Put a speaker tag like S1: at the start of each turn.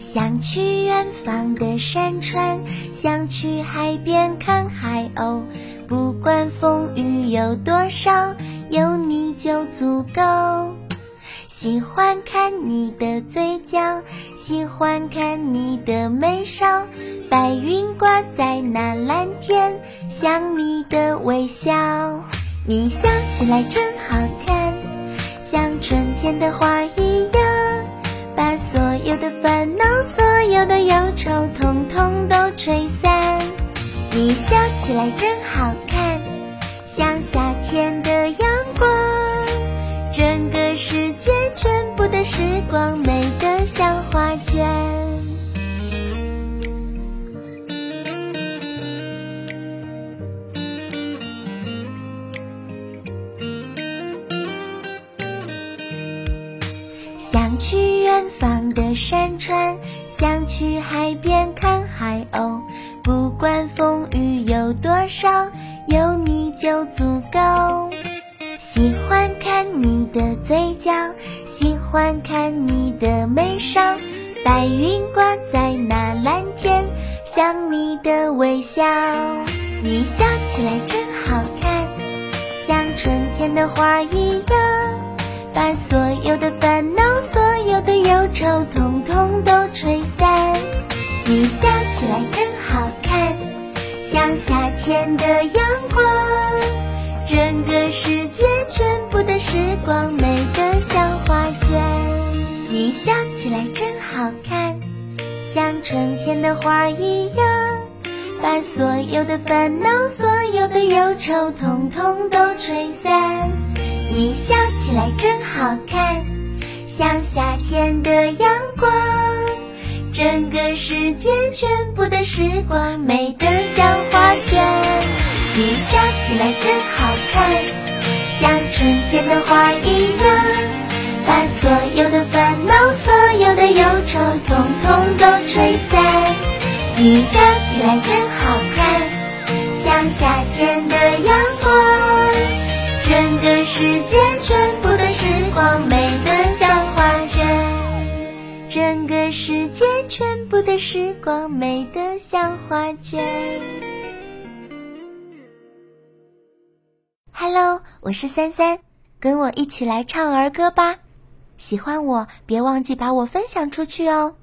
S1: 想去远方的山川，想去海边看海鸥。不管风雨有多少，有你就足够。喜欢看你的嘴角，喜欢看你的眉梢。白云挂在那蓝天，像你的微笑。你笑起来真好看，像春天的花一样。有的忧愁，统统都吹散。你笑起来真好看，像夏天的阳光。整个世界全部的时光，美得像画卷。想去远方的山川，想去海边看海鸥。不管风雨有多少，有你就足够。喜欢看你的嘴角，喜欢看你的眉梢。白云挂在那蓝天，像你的微笑。你笑起来真好看，像春天的花一样。你笑起来真好看，像夏天的阳光。整个世界全部的时光，美得像画卷。你笑起来真好看，像春天的花一样。把所有的烦恼、所有的忧愁，统统都吹散。你笑起来真好看，像夏天的阳光。整个世界全部的时光，美得像画卷。你笑起来真好看，像春天的花一样。把所有的烦恼、所有的忧愁，统统都吹散。你笑起来真好看，像夏天的阳光。整个世界全部的时光，美得。整个世界全部的时光，美得像画卷。Hello，我是三三，跟我一起来唱儿歌吧。喜欢我，别忘记把我分享出去哦。